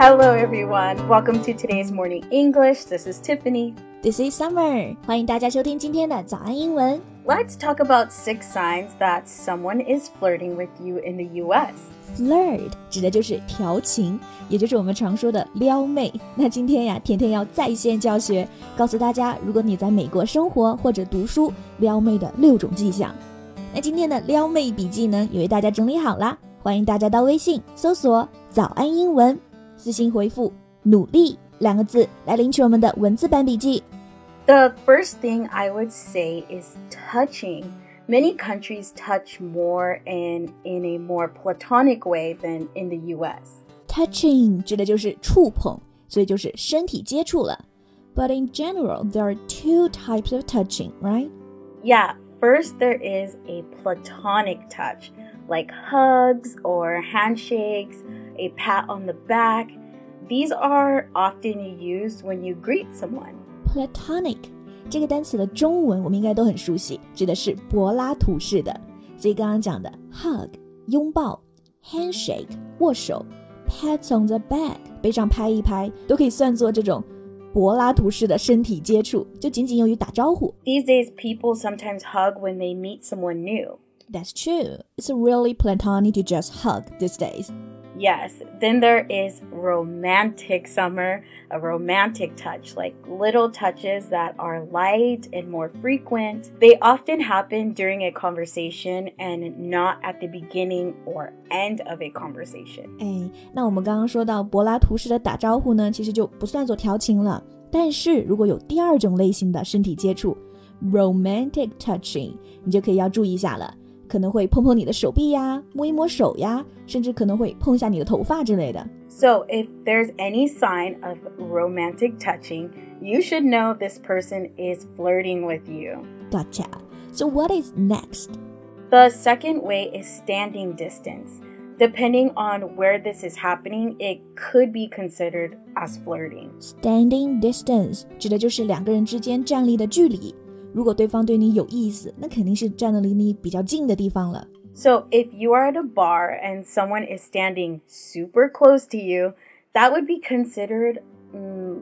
Hello, everyone. Welcome to today's morning English. This is Tiffany. This is Summer. 欢迎大家收听今天的早安英文。Let's talk about six signs that someone is flirting with you in the US. Flirt 指的就是调情，也就是我们常说的撩妹。那今天呀，甜甜要在线教学，告诉大家，如果你在美国生活或者读书，撩妹的六种迹象。那今天的撩妹笔记呢，也为大家整理好啦，欢迎大家到微信搜索“早安英文”，私信回复“努力”两个字来领取我们的文字版笔记。 The first thing I would say is touching. Many countries touch more and in a more platonic way than in the US. Touching 指的就是触碰，所以就是身体接触了。But in general, there are two types of touching, right? Yeah, first there is a platonic touch, like hugs or handshakes, a pat on the back. These are often used when you greet someone. Platonic 这个单词的中文我们应该都很熟悉，指的是柏拉图式的。所以刚刚讲的 hug 拥抱，handshake 握手，pat on the back 背上拍一拍，都可以算作这种柏拉图式的身体接触，就仅仅用于打招呼。 These days, people sometimes hug when they meet someone new. That's true. It's really platonic to just hug these days. Yes, then there is romantic summer, a romantic touch, like little touches that are light and more frequent. They often happen during a conversation and not at the beginning or end of a conversation. 哎，那我们刚刚说到柏拉图式的打招呼呢，其实就不算作调情了。但是如果有第二种类型的身体接触，romantic touching，你就可以要注意一下了， 可能会碰碰你的手臂呀，摸一摸手呀，甚至可能会碰一下你的头发之类的。 So, if there's any sign of romantic touching, you should know this person is flirting with you. Gotcha. So what is next? The second way is standing distance. Depending on where this is happening, it could be considered as flirting. Standing distance 指的就是两个人之间站立的距离。 如果对方对你有意思，那肯定是站得离你比较近的地方了。 So, if you are at a bar and someone is standing super close to you, that would be considered mm,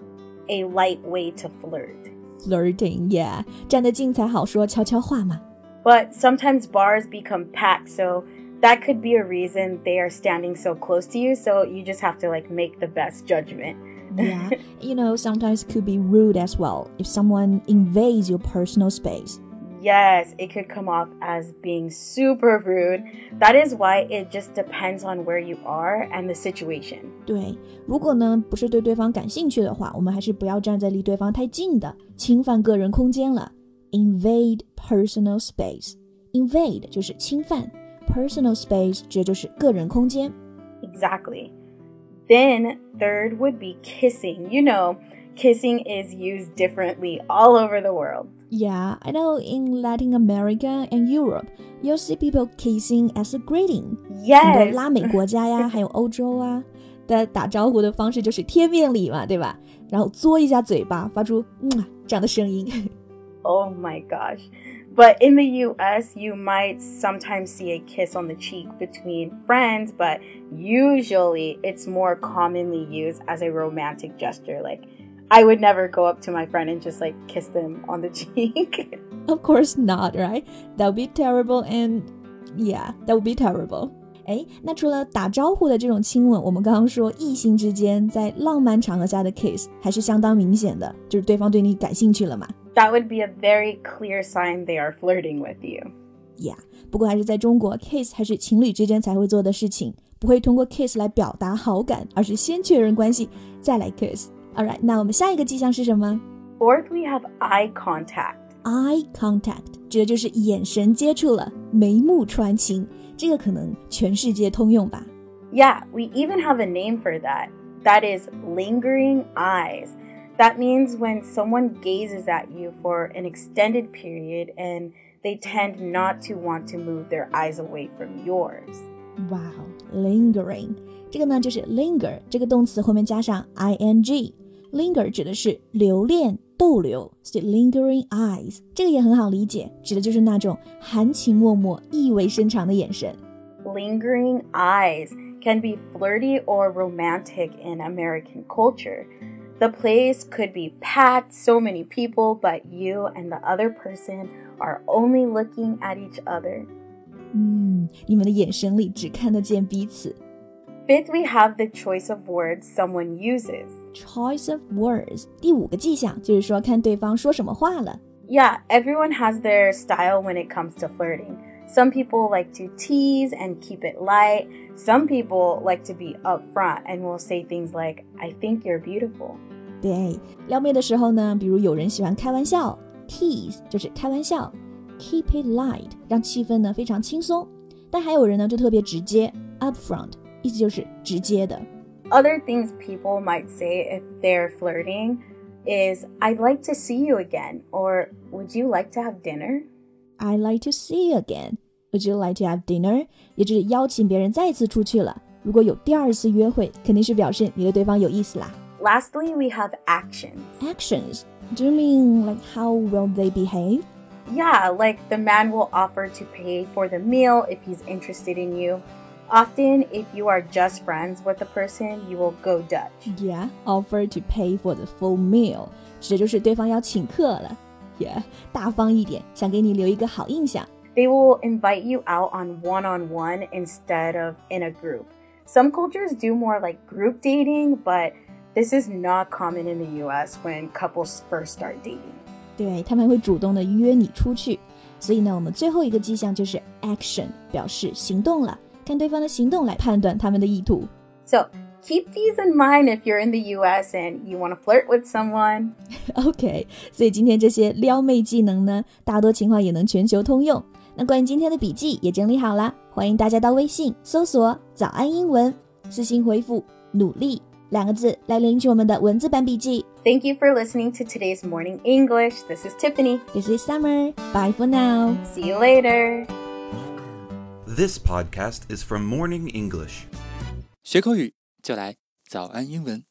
a light way to flirt. Flirting, yeah，站得近才好说悄悄话嘛。 But sometimes bars become packed, so that could be a reason they are standing so close to you, so you just have to like make the best judgment. Yeah, you know, sometimes could be rude as well if someone invades your personal space. Yes, it could come off as being super rude. That is why it just depends on where you are and the situation. 对，如果呢不是对对方感兴趣的话，我们还是不要站在离对方太近的，侵犯个人空间了。Invade personal space. Invade 就是侵犯，personal space 指的就是个人空间。 Exactly. Then, third would be kissing. You know, kissing is used differently all over the world. Yeah, I know in Latin America and Europe, you'll see people kissing as a greeting. 很多 Yes. 拉美国家呀，还有欧洲啊的打招呼的方式就是贴面礼嘛，对吧？然后嘬一下嘴巴，发出嗯啊这样的声音。 Oh my gosh. But in the US, you might sometimes see a kiss on the cheek between friends, but usually it's more commonly used as a romantic gesture. Like, I would never go up to my friend and just like kiss them on the cheek. Of course not, right? That would be terrible, and yeah, that would be terrible. 哎，那除了打招呼的这种亲吻，我们刚刚说异性之间在浪漫场合下的 kiss 还是相当明显的，就是对方对你感兴趣了嘛。 that would be a very clear sign they are flirting with you. Yeah，不过还是在中国，kiss 还是情侣之间才会做的事情，不会通过 kiss 来表达好感，而是先确认关系再来 kiss。Alright，那我们下一个迹象是什么 Fourth, we have eye contact. ？Eye contact，指的就是眼神接触了，眉目传情，这个可能全世界通用吧。 Yeah, we even have a name for that. That is lingering eyes. That means when someone gazes at you for an extended period and they tend not to want to move their eyes away from yours. Wow, lingering，这个呢就是 linger 这个动词后面加上 ing。Linger 指的是留恋、逗留，所以 lingering eyes 这个也很好理解，指的就是那种含情脉脉、意味深长的眼神。 Lingering eyes. can be flirty or romantic in American culture. The place could be packed, so many people, but you and the other person are only looking at each other. 嗯，你们的眼神里只看得见彼此。Fifth, we have the choice of words someone uses. Choice of words，第五个迹象就是说看对方说什么话了。Yeah, everyone has their style when it comes to flirting. Some people like to tease and keep it light. Some people like to be upfront and will say things like, I think you're beautiful. 对，撩妹的时候呢，比如有人喜欢开玩笑，tease 就是开玩笑，keep it light 让气氛呢非常轻松。但还有人呢就特别直接，upfront 意思就是直接的。Other things people might say if they're flirting is, I'd like to see you again, or would you like to have dinner? I'd like to see you again. Would you like to have dinner? 也就是邀请别人再次出去了。如果有第二次约会，肯定是表示你对对方有意思啦。 Lastly, we have actions. Actions. Do you mean like how will they behave? Yeah, like the man will offer to pay for the meal if he's interested in you. Often, if you are just friends with the person, you will go Dutch. Yeah, offer to pay for the full meal，指的就是对方要请客了。 Yeah，大方一点，想给你留一个好印象。 They will invite you out on one on one instead of in a group. Some cultures do more like group dating, but this is not common in the US when couples first start dating. 对他们会主动的约你出去。所以呢，我们最后一个迹象就是 action，表示行动了，看对方的行动来判断他们的意图。 So keep these in mind if you're in the US and you want to flirt with someone. OK，所以今天这些撩妹技能呢，大多情况也能全球通用。那关于今天的笔记也整理好了，欢迎大家到微信搜索“早安英文”，私信回复“努力”两个字来领取我们的文字版笔记。 Thank you for listening to today's morning English. This is Tiffany. This is Summer. Bye for now. See you later. This podcast is from Morning English. 学口语 就来早安英文。